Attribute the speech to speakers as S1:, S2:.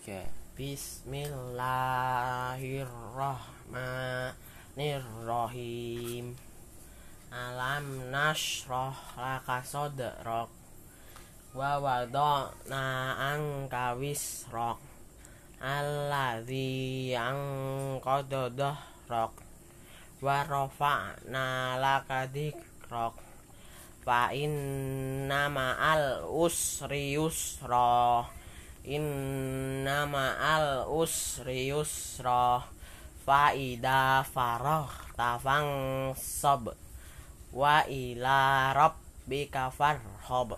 S1: Oke, Bismillahirrahmanirrahim. Alam nasroh laka sodrok wa wadona angka wisrok. Alladzi angqadha rok wa rafa'na laka dzikrok fa inna ma'al usri yusra inna ma'al usri yusra fa ida farah tafang sob wa ila rabbika farhab